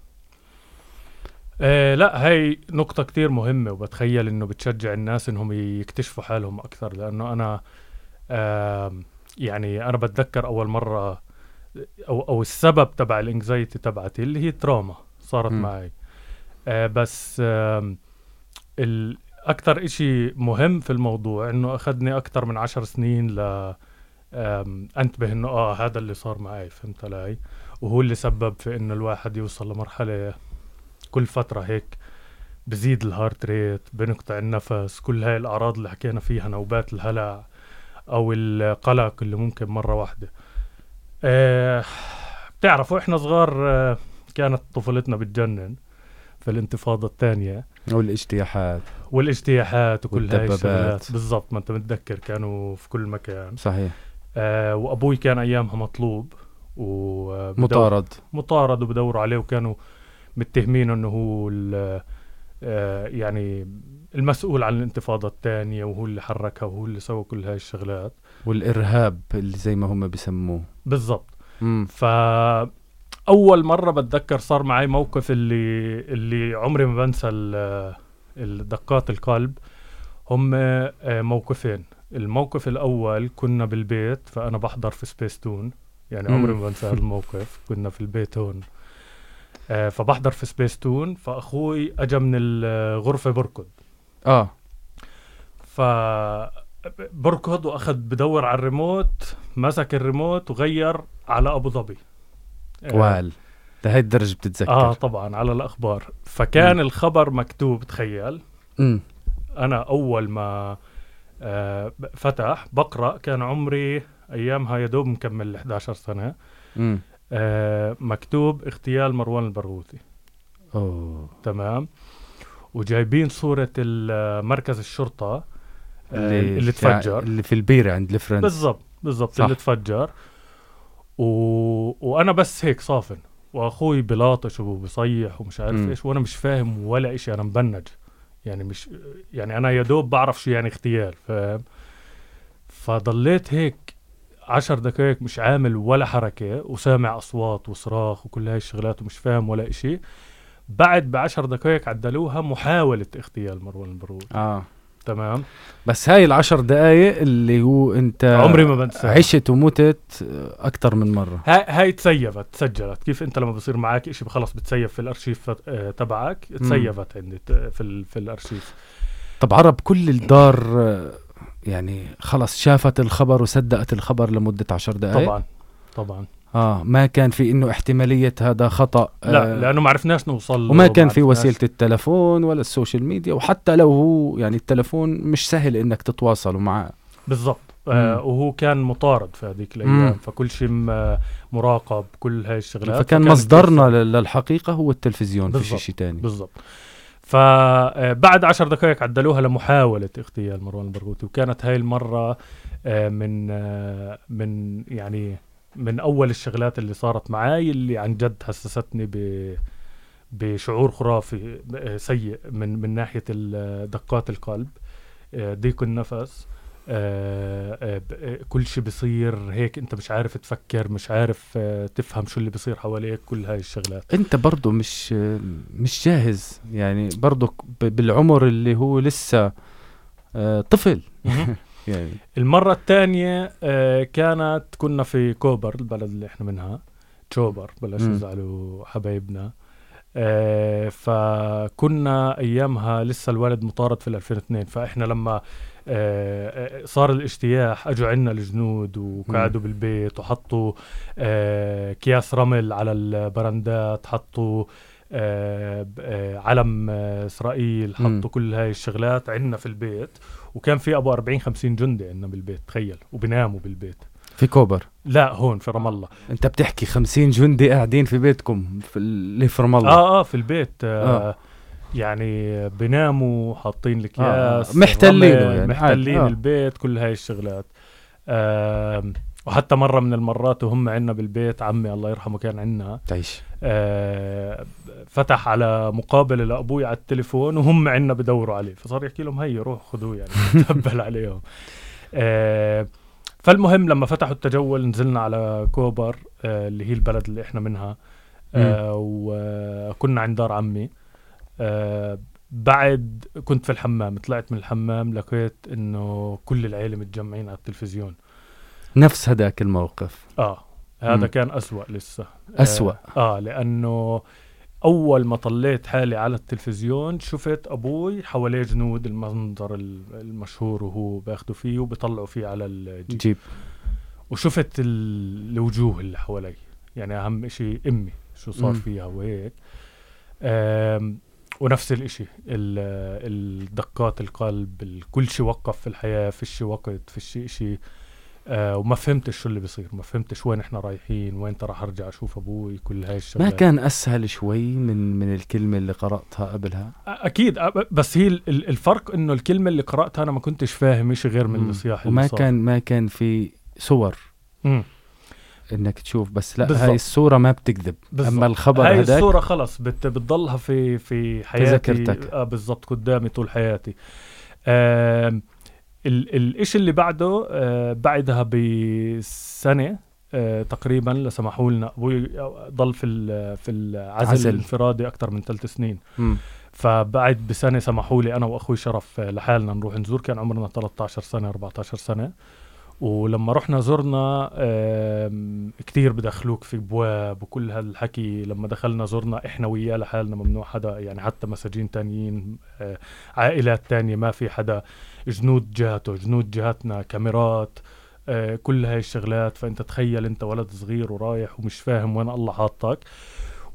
آه لا هي نقطة كتير مهمة وبتخيل إنه بتشجع الناس إنهم يكتشفوا حالهم أكثر. لأنه أنا آه يعني أنا بتذكر أول مرة أو أو السبب تبع الانكزايتي تبعتي اللي هي تراما صارت م. معي. آه بس آه أكثر إشي مهم في الموضوع إنه أخذني أكثر من عشر سنين ل أنتبه إنه آه هذا اللي صار معي فهمت علي؟ وهو اللي سبب في إنه الواحد يوصل لمرحلة كل فترة هيك بزيد الهارت ريت بنقطع النفس كل هاي الأعراض اللي حكينا فيها نوبات الهلع. أو القلق اللي ممكن مرة واحدة. أه بتعرفوا إحنا صغار أه كانت طفولتنا بتجنن في الانتفاضة الثانية. والإجتياحات. والإجتياحات وكل هاي الشغلات. بالضبط ما أنت متذكر كانوا في كل مكان. صحيح. آه وأبوي كان أيامها مطلوب و مطارد. مطارد وبدوروا عليه وكانوا متهمينه إنه هو آه يعني المسؤول عن الانتفاضة الثانية وهو اللي حركها وهو اللي سوى كل هاي الشغلات. والإرهاب اللي زي ما هم بسموه بالضبط. ف أول مرة بتذكر صار معي موقف اللي اللي عمري ما بنسى الدقات القلب. هم آه، موقفين. الموقف الأول كنا بالبيت فأنا بحضر في سبيس تون يعني عمري ما بنسى الموقف. كنا في البيت هون. آه فبحضر في سبيس تون فأخوي أجا من الغرفة بركض آه ف بركض وأخذ بدور على الريموت مسك الريموت وغير على أبو ظبي آه. وال لهي الدرجة بتتذكر آه طبعا على الأخبار فكان م. الخبر مكتوب تخيل م. أنا أول ما آه فتح بقرأ كان عمري ايامها يا دوب مكمل 11 سنة م. آه مكتوب اغتيال مروان البرغوثي. أوه. تمام. وجايبين صورة مركز الشرطة آه، اللي, اللي تفجر. اللي في البيرة عند الفرنس. بالضبط بالضبط اللي تفجر. و... وأنا بس هيك صافن. وأخوي بلاطش وبصيح ومش عارف م. إيش وأنا مش فاهم ولا إشي أنا مبنج. يعني مش يعني أنا يا دوب بعرف شو يعني اغتيال فاهم؟ فضليت هيك عشر دقايق مش عامل ولا حركة وسامع أصوات وصراخ وكل هاي الشغلات ومش فاهم ولا إشي. بعد بعشر دقائق عدلوها محاولة اغتيال مروان البرغوثي آه. تمام؟ بس هاي العشر دقايق اللي هو أنت عمري ما بنسى عشت ومتت أكثر من مرة. هاي هاي ت saveت تسجلت كيف أنت لما بصير معك شيء خلص بت save في الأرشيف آه، تبعك؟ ت saveت عندي في في الأرشيف. طب عرب كل الدار آه، يعني خلص شافت الخبر وصدقت الخبر لمدة عشر دقائق طبعا طبعا. آه ما كان في إنه احتمالية هذا خطأ لا آه لأنه ما عرفناش نوصل وما كان في وسيلة التلفون ولا ال social media وحتى لو هو يعني التلفون مش سهل إنك تتواصلوا معه بالضبط. آه. وهو كان مطارد في هذيك. الأيام. فكل شيء مراقب كل هاي الشغلات. فكان فكانت مصدرنا للحقيقة هو التلفزيون بالضبط. شيء تاني. بالضبط. فبعد عشر دقائق عدلوها لمحاولة اغتيال مروان البرغوثي وكانت هاي المرة آه، من آه، من يعني من أول الشغلات اللي صارت معاي اللي عن جد حسستني ب بشعور خرافي آه، سيء من من ناحية دقات القلب ضيق النفس. كل شيء بصير هيك انت مش عارف تفكر مش عارف آه، تفهم شو اللي بصير حواليك كل هاي الشغلات. انت برضه مش مش جاهز. يعني برضه بالعمر اللي هو لسه آه، طفل. يعني. المرة الثانية آه كانت كنا في كوبر البلد اللي إحنا منها تشوبر بلاش. يزعلوا حبايبنا. آه فكنا أيامها لسه الولد مطارد في ال 2002 فإحنا لما آه آه، صار الاجتياح أجوا عنا الجنود وقعدوا بالبيت وحطوا آه أكياس رمل على البرندات حطوا آه آه علم آه إسرائيل. حطوا كل هاي الشغلات عنا في البيت. وكان في أبو 40 50 جندي عندنا بالبيت تخيل وبناموا بالبيت. في كوبر؟ لا هون في رام الله. أنت بتحكي خمسين جندي قاعدين في بيتكم في اللي في رام الله. آه آه في البيت آه, آه. آه يعني بناموا حاطين الأكياس آه، محتلينه رمل، يعني، محتلين آه. البيت كل هاي الشغلات. آه وحتى مرة من المرات وهم عنا بالبيت عمي الله يرحمه كان عنا تعيش. آه فتح على مقابله لأبوي على التليفون وهم عنا بدوروا عليه. فصار يحكي لهم هي روح خذوه يعني. تبل عليهم. آه فالمهم لما فتحوا التجول نزلنا على كوبر آه اللي هي البلد اللي إحنا منها آه وكنا عند دار عمي. آه بعد كنت في الحمام طلعت من الحمام لقيت إنه كل العيلة متجمعين على التلفزيون. نفس هداك الموقف. آه هذا مم. كان أسوأ لسه. أسوأ. آه, آه لأنه أول ما طليت حالي على التلفزيون شفت أبوي حواليه جنود المنظر ال- المشهور وهو باخده فيه وبيطلعوا فيه على الجيب. جيب. وشفت ال- الوجوه اللي حوالي. يعني أهم شيء أمي شو صار مم. فيها وهيك. ونفس الإشي ال- الدقات القلب ال- كل شيء وقف في الحياة فيش وقت فيش إشي آه وما فهمتش شو اللي بيصير ما فهمتش وين إحنا رايحين وين راح ارجع أشوف أبوي كل هاي ما الشغلات كان أسهل شوي من من الكلمة اللي قرأتها قبلها أكيد بس هي ال- ال- الفرق إنه الكلمة اللي قرأتها أنا ما كنتش فاهم شيء غير من. الصياح اللي وما صار. كان ما كان في صور مم. إنك تشوف بس لا بالضبط. هاي الصورة ما بتكذب بالضبط. اما الخبر هاي هذاك الصورة خلص بت بتضلها في في حياتي ذاكرتك. آه بالضبط قدامي طول حياتي آم ال الإشي اللي بعده آه بعدها بسنة آه تقريبا لسمحوا لنا أبوي ضل في ال- في العزل عزل. الانفرادي أكثر من ثلاث سنين مم. فبعد بسنة سمحوا لي أنا وأخوي شرف آه، لحالنا نروح نزور كان عمرنا 13 سنة 14 سنة ولما رحنا زرنا كتير بدخلوك في ابواب وكل هالحكي. لما دخلنا زرنا إحنا وياه لحالنا ممنوع حدا يعني حتى مساجين تانيين آه، عائلات تانية ما في حدا. جنود جهته جنود جهتنا كاميرات آه، كل هاي الشغلات. فأنت تخيل أنت ولد صغير ورايح ومش فاهم وين الله حاطك.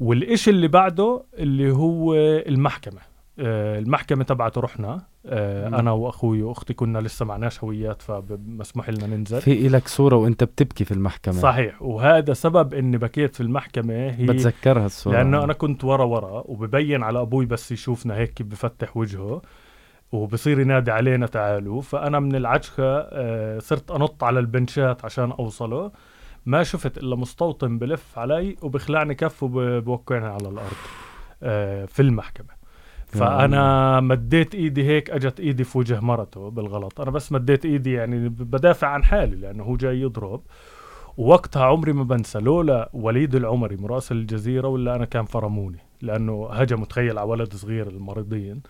والإشي اللي بعده اللي هو المحكمة. آه، المحكمة تبعته رحنا آه،. أنا وأخوي وأختي كنا لسه معناش هويات فمسموح لنا ننزل. في إلك صورة وأنت بتبكي في المحكمة. صحيح وهذا سبب إني بكيت في المحكمة. هي بتذكرها الصورة. لأنه أنا كنت ورا ورا وببين على أبوي بس يشوفنا هيك بفتح وجهه وبصير ينادي علينا تعالوا. فأنا من العجخة آه، صرت أنط على البنشات عشان أوصله. ما شفت إلا مستوطن بلف علي وبخلعني كف وبوقعني على الأرض آه، في المحكمة. يا فأنا مديت إيدي هيك أجت إيدي في وجه مرته بالغلط. أنا بس مديت إيدي يعني بدافع عن حالي لأنه هو جاي يضرب. ووقتها عمري ما بنسى لولا وليد العمري مراسل الجزيرة ولا أنا كان فرموني لأنه هجموا تخيل على ولد صغير المريضين.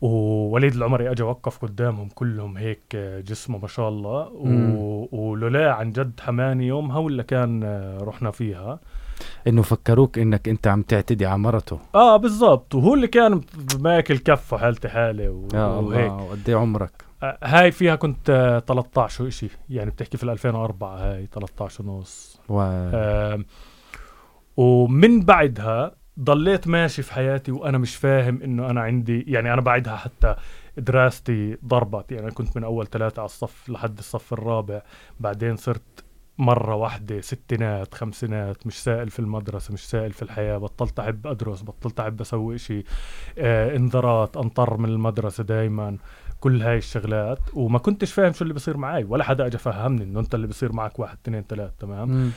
ووليد العمري اجى وقف قدامهم كلهم هيك جسمه ما شاء الله. و... ولولا عن جد حماني يومها ولا كان رحنا فيها. إنه فكروك إنك أنت عم تعتدي على مرته. آه بالضبط. وهو اللي كان ماكل كفه حالتي حالي و... يا وهيك. وقد إيه عمرك؟ آه هاي فيها كنت آه 13 وشي يعني بتحكي في 2004 هاي 13 ونص و... آه ومن بعدها ضليت ماشي في حياتي وأنا مش فاهم إنه أنا عندي يعني أنا بعدها حتى دراستي ضربت. يعني أنا كنت من أول ثلاثة على الصف لحد الصف الرابع. بعدين صرت مرة واحدة ستينات خمسينات مش سائل في المدرسة مش سائل في الحياة بطلت أحب أدرس بطلت أحب أسوي إشي. آه انذارات أنطر من المدرسة دايما. كل هاي الشغلات. وما كنتش فاهم شو اللي بصير معي ولا حدا اجى فهمني إنه أنت اللي بصير معك واحد اثنين ثلاث تمام؟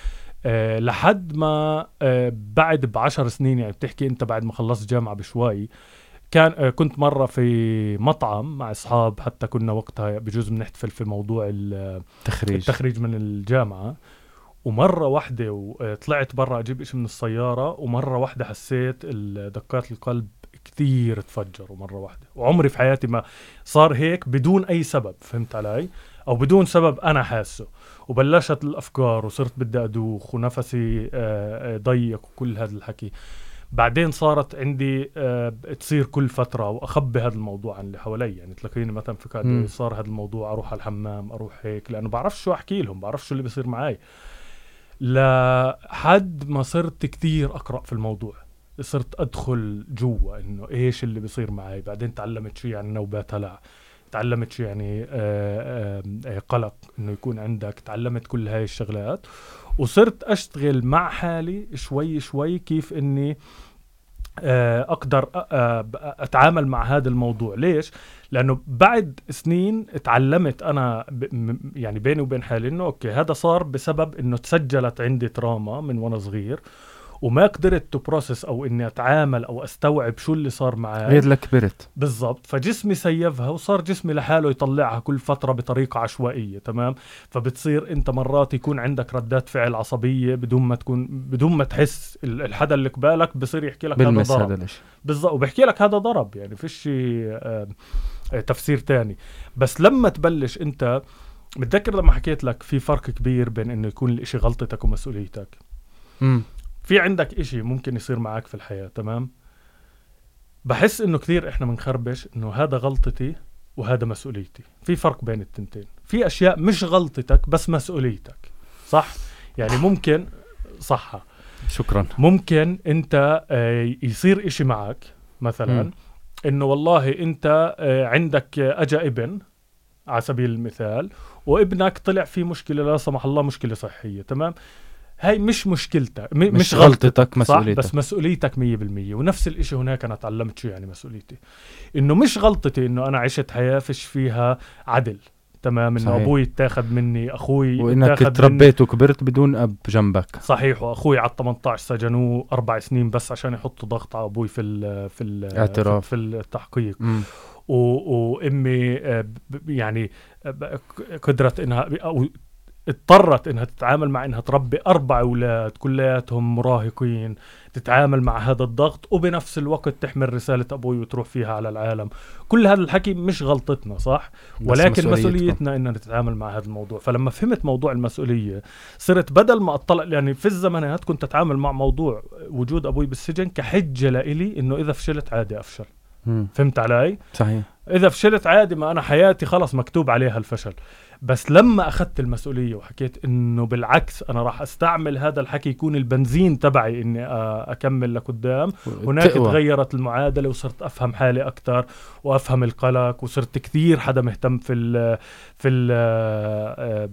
آه لحد ما آه بعد بعشر سنين يعني بتحكي أنت بعد ما خلصت جامعة بشوي كان آه كنت مرة في مطعم مع أصحاب حتى كنا وقتها بجوز بنحتفل في موضوع التخريج التخريج من الجامعة. ومرة واحدة وطلعت برا أجيب إشي من السيارة ومرة واحدة حسيت دقات القلب كثير تفجروا مرة واحدة. وعمري في حياتي ما صار هيك بدون أي سبب فهمت علي؟ أو بدون سبب أنا حاسه. وبلشت الأفكار وصرت بدي أدوخ ونفسي ضيق وكل هذا الحكي. بعدين صارت عندي آه تصير كل فترة وأخبي هذا الموضوع عن اللي حوالي. يعني تلاقيني مثلا في صار هذا الموضوع أروح على الحمام أروح هيك لأنه بعرفش شو أحكي لهم بعرفش شو اللي بيصير معي لحد ما صرت كثير أقرأ في الموضوع. صرت أدخل جوا إنه إيش اللي بيصير معي بعدين تعلمت شو يعني نوبات هلع تعلمت شو يعني آآ آآ قلق إنه يكون عندك. تعلمت كل هاي الشغلات. وصرت أشتغل مع حالي شوي شوي كيف إني أقدر أتعامل مع هذا الموضوع. ليش؟ لأنه بعد سنين اتعلمت أنا يعني بيني وبين حالي إنه okay هذا صار بسبب إنه تسجلت عندي trauma من وأنا صغير. وما قدرت to process أو إني أتعامل أو أستوعب شو اللي صار معي غير لما كبرت بالضبط. فجسمي save ها وصار جسمي لحاله يطلعها كل فترة بطريقة عشوائية تمام؟ فبتصير أنت مرات يكون عندك ردات فعل عصبية بدون ما تكون بدون ما تحس الحدا اللي قبالك بصير يحكي لك هذا ضرب. بالضبط. وبحكي لك هذا ضرب يعني فيش آه تفسير تاني. بس لما تبلش أنت متذكر لما حكيت لك في فرق كبير بين إنه يكون الإشي غلطتك ومسؤوليتك؟ امم في عندك إشي ممكن يصير معك في الحياة تمام؟ بحس إنه كثير إحنا بنخربش إنه هذا غلطتي وهذا مسؤوليتي. في فرق بين التنتين. في أشياء مش غلطتك بس مسؤوليتك صح؟ يعني ممكن صح. شكرا. ممكن أنت يصير إشي معك مثلا م. إنه والله أنت عندك أجا ابن على سبيل المثال وابنك طلع فيه مشكلة لا سمح الله مشكلة صحية تمام؟ هاي مش مشكلتك مش, مش غلطتك مسؤوليتك. بس مسؤوليتك 100% ونفس الإشي هناك أنا تعلمت شو يعني مسؤوليتي. إنه مش غلطتي إنه أنا عشت حياة فيش فيها عدل. تمام؟ إنه أبوي اتاخذ مني أخوي وإنك تربيت وكبرت بدون أب جنبك. صحيح. وأخوي على 18 سجنوه أربع سنين بس عشان يحطوا ضغط على أبوي في ال في الاعتراف في التحقيق. و... وأمي يعني قدرت إنها اضطرت إنها تتعامل مع إنها تربي أربع أولاد كلياتهم مراهقين تتعامل مع هذا الضغط وبنفس الوقت تحمل رسالة أبوي وتروح فيها على العالم. كل هذا الحكي مش غلطتنا صح؟ ولكن مسؤوليتنا. إننا نتعامل مع هذا الموضوع. فلما فهمت موضوع المسؤولية صرت بدل ما أطلع يعني في الزمانات كنت أتعامل مع موضوع وجود أبوي بالسجن كحجة لإلي إنه إذا فشلت عادي أفشل. مم. فهمت علي؟ صحيح. إذا فشلت عادي ما أنا حياتي خلص مكتوب عليها الفشل. بس لما أخذت المسؤولية وحكيت إنه بالعكس أنا راح أستعمل هذا الحكي يكون البنزين تبعي إني أكمل لقدام. هناك تقوى. تغيرت المعادلة وصرت أفهم حالي أكثر وأفهم القلق وصرت كثير حدا مهتم في ال في ال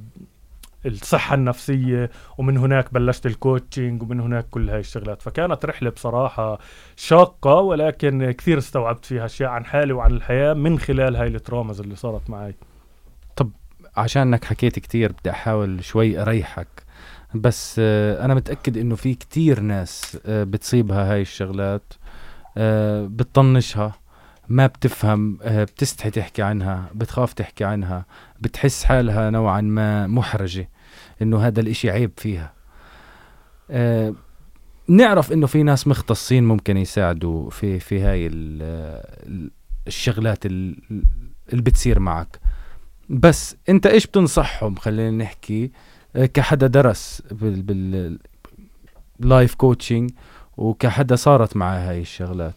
الصحة النفسية ومن هناك بلشت ال coaching ومن هناك كل هاي الشغلات. فكانت رحلة بصراحة شاقة ولكن كثير استوعبت فيها أشياء عن حالي وعن الحياة من خلال هاي ال traumas اللي صارت معي. عشانك حكيت كتير بدي أحاول شوي أريحك. بس آه أنا متأكد إنه في كتير ناس آه بتصيبها هاي الشغلات آه بتطنشها ما بتفهم بتستحي تحكي عنها بتخاف تحكي عنها بتحس حالها نوعا ما محرجة إنه هذا الإشي عيب فيها. نعرف إنه في ناس مختصين ممكن يساعدوا في في هاي ال- ال- الشغلات ال- اللي بتصير معك. بس انت إيش بتنصحهم؟ خلينا نحكي آه، كحدا درس بال بال life coaching وكحدا صارت معاه هاي الشغلات.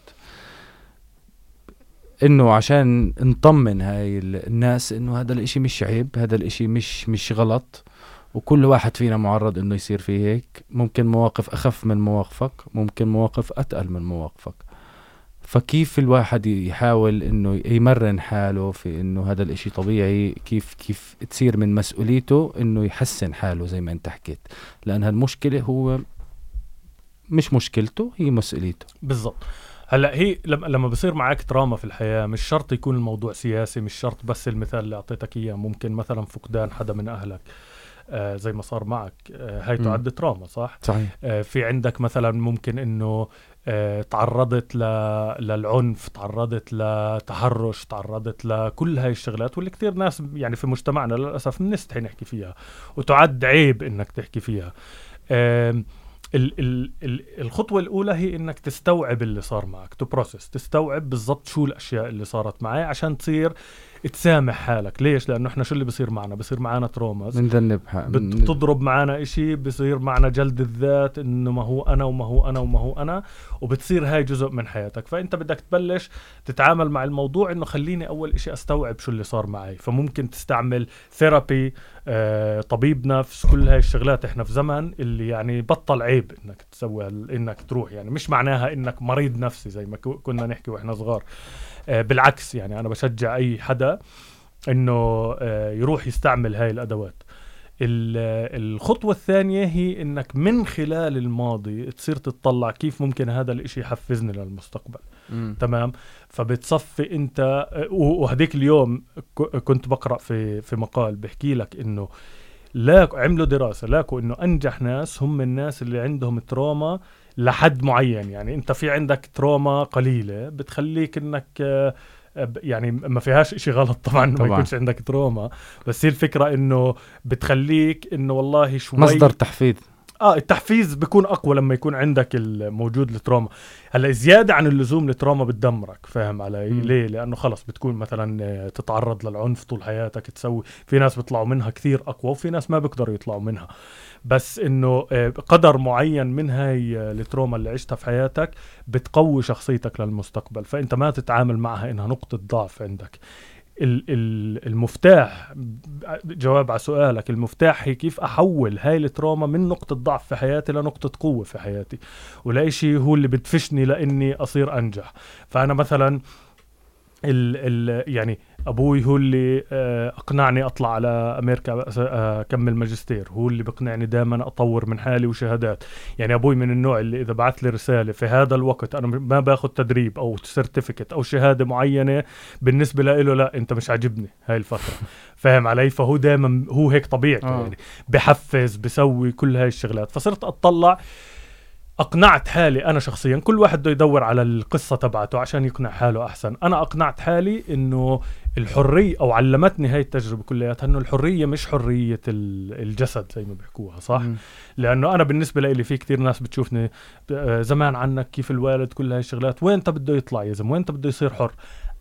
إنه عشان نطمن هاي ال- الناس إنه هذا الإشي مش عيب هذا الإشي مش مش غلط. وكل واحد فينا معرض إنه يصير فيه هيك. ممكن مواقف أخف من مواقفك ممكن مواقف أتقل من مواقفك. فكيف الواحد يحاول إنه يمرن حاله في إنه هذا الإشي طبيعي؟ كيف كيف تصير من مسؤوليته إنه يحسن حاله زي ما أنت حكيت؟ لأن هالمشكلة هو مش مشكلته هي مسؤوليته. بالضبط. هلأ هي لما لما بصير معك تراما في الحياة مش شرط يكون الموضوع سياسي مش شرط بس المثال اللي أعطيتك إياه ممكن مثلا فقدان حدا من أهلك آه زي ما صار معك آه هاي. تعد تراما صح؟ صحيح. آه في عندك مثلا ممكن إنه تعرضت. للعنف تعرضت لتحرش تعرضت لكل هاي الشغلات واللي كتير ناس يعني في مجتمعنا للأسف بنستحي نحكي فيها وتعد عيب إنك تحكي فيها ال ال ال الخطوة الأولى هي إنك تستوعب اللي صار معك to process تستوعب بالضبط شو الأشياء اللي صارت معي عشان تصير تسامح حالك. ليش؟ لأنه إحنا شو اللي بصير معنا؟ بصير معنا traumas بنذنب بتضرب معنا إشي بصير معنا جلد الذات إنه ما هو أنا وما هو أنا وما هو أنا وبتصير هاي جزء من حياتك. فأنت بدك تبلش تتعامل مع الموضوع إنه خليني أول إشي أستوعب شو اللي صار معي. فممكن تستعمل therapy آه، طبيب نفس كل هاي الشغلات إحنا في زمن اللي يعني بطل عيب إنك تسوي إنك تروح. يعني مش معناها إنك مريض نفسي زي ما كنا نحكي وإحنا صغار. بالعكس يعني أنا بشجع أي حدا إنه آه، يروح يستعمل هاي الأدوات. ال- آه، الخطوة الثانية هي إنك من خلال الماضي تصير تطلع كيف ممكن هذا الإشي يحفزني للمستقبل. مم. تمام؟ فبتصفي أنت و- وهديك اليوم كنت بقرأ في في مقال بحكي لك إنه لا عملوا دراسة لاقوا إنه أنجح ناس هم الناس اللي عندهم trauma لحد معين. يعني انت في عندك trauma قليلة بتخليك انك آه، يعني ما فيهاش إشي غلط طبعا ما طبعاً. يكونش عندك trauma. بس هي الفكرة إنه بتخليك إنه والله شوي مصدر تحفيز آه التحفيز بيكون أقوى لما يكون عندك الموجود ال trauma. هلا زيادة عن اللزوم ال trauma بتدمرك فاهم علي؟ مم. ليه؟ لأنه خلص بتكون مثلا آه، تتعرض للعنف طول حياتك تسوي في ناس بيطلعوا منها كثير أقوى وفي ناس ما بيقدروا يطلعوا منها. بس إنه آه، قدر معين من هاي آه، ال trauma اللي عشتها في حياتك بتقوي شخصيتك للمستقبل فأنت ما تتعامل معها إنها نقطة ضعف عندك. المفتاح جواب على سؤالك المفتاح هي كيف أحول هاي ال trauma من نقطة ضعف في حياتي لنقطة قوة في حياتي. والإشي هو اللي بدفشني لإني أصير أنجح. فأنا مثلا ال ال يعني أبوي هو اللي آه، أقنعني أطلع على أمريكا آه، أكمل ماجستير. هو اللي بقنعني دائما أطور من حالي وشهادات. يعني أبوي من النوع اللي إذا بعث لي رسالة في هذا الوقت أنا ما باخذ تدريب أو certificate أو شهادة معينة بالنسبة له لا أنت مش عاجبني هاي الفترة. فاهم علي؟ فهو دائما هو هيك طبيعته آه. يعني. بحفز بسوي كل هاي الشغلات. فصرت أطلع أقنعت حالي أنا شخصيا كل واحد بده يدور على القصة تبعته عشان يقنع حاله أحسن. أنا أقنعت حالي إنه الحرية أو علمتني هاي التجربة كلياتها إنه الحرية مش حرية ال- الجسد زي ما بيحكوها صح؟ مم. لأنه أنا بالنسبة لي في كتير ناس بتشوفني آه، زمان عنك كيف الوالد كل هاي الشغلات وين أنت بده يطلع يا زلمة؟ وين أنت بده يصير حر؟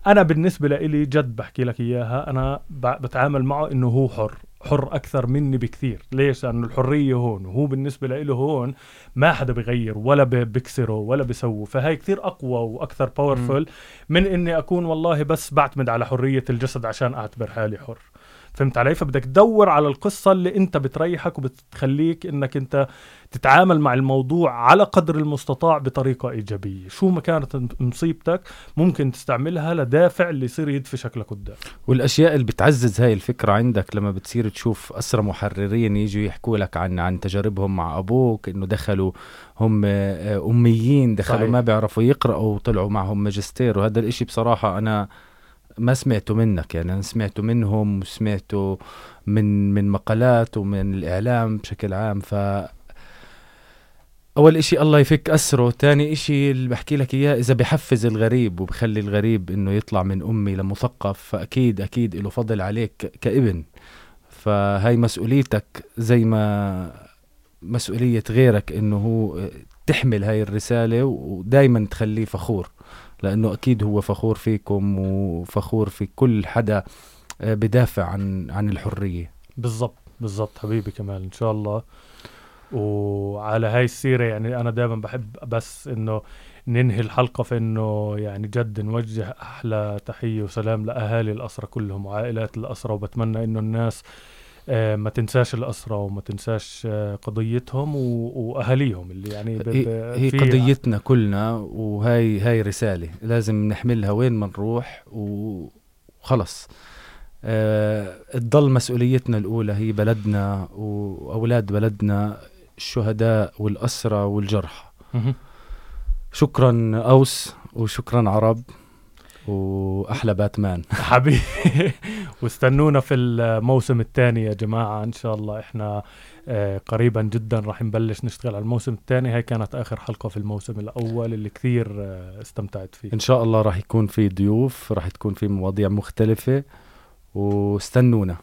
أنا بالنسبة لي جد بحكي لك إياها أنا بتعامل معه إنه هو حر. حر أكثر مني بكثير. ليش؟ لأنه الحرية هون وهو بالنسبة له هون ما حدا بغير ولا بكسره ولا بسوه فهاي كثير أقوى وأكثر باورفul من إني أكون والله بس بعتمد على حرية الجسد عشان أعتبر حالي حر. فهمت علي؟ فبدك تدور على القصة اللي انت بتريحك وبتخليك انك انت تتعامل مع الموضوع على قدر المستطاع بطريقة إيجابية. شو ما كانت مصيبتك ممكن تستعملها لدافع اللي يصير يدفشك لقدام والأشياء اللي بتعزز هاي الفكرة عندك لما بتصير تشوف اسرى محررين يجوا يحكوا لك عن عن تجاربهم مع أبوك إنه دخلوا هم آه، أميين دخلوا صحيح. ما بيعرفوا يقرأوا وطلعوا معهم ماجستير. وهذا الإشي بصراحة أنا ما سمعته منك يعني أنا سمعته منهم وسمعته من من مقالات ومن الإعلام بشكل عام ف أول إشي الله يفك أسره تاني إشي اللي بحكي لك إياه إذا بحفز الغريب وبخلي الغريب إنه يطلع من أمي لمثقف فأكيد أكيد له فضل عليك كابن. فهاي مسؤوليتك زي ما مسؤولية غيرك إنه هو تحمل هاي الرسالة ودايما تخليه فخور. لأنه أكيد هو فخور فيكم وفخور في كل حدا آه، بدافع عن عن الحرية. بالضبط بالضبط حبيبي كمال إن شاء الله. وعلى هاي السيرة يعني أنا دائما بحب بس إنه ننهي الحلقة في إنه يعني جد نوجه أحلى تحية وسلام لأهالي الأسرة كلهم وعائلات الأسرة وبتمنى إنه الناس ما تنساش الأسرة وما تنساش آه، قضيتهم وأهاليهم اللي يعني هي قضيتنا كلنا وهي هاي رسالة. لازم نحملها وين ما نروح وخلص. أه تضل مسؤوليتنا الأولى هي بلدنا وأولاد بلدنا الشهداء والأسرى والجرحى شكرا أوس وشكرا عرب. وأحلى باتمان. حبيبي. واستنونا في الموسم الثاني يا جماعة. إن شاء الله إحنا آه، قريبا جدا راح نبلش نشتغل على الموسم الثاني. هاي كانت آخر حلقة في الموسم الأول اللي كثير آه، استمتعت فيه. إن شاء الله راح يكون في ضيوف راح تكون في مواضيع مختلفة. واستنونا.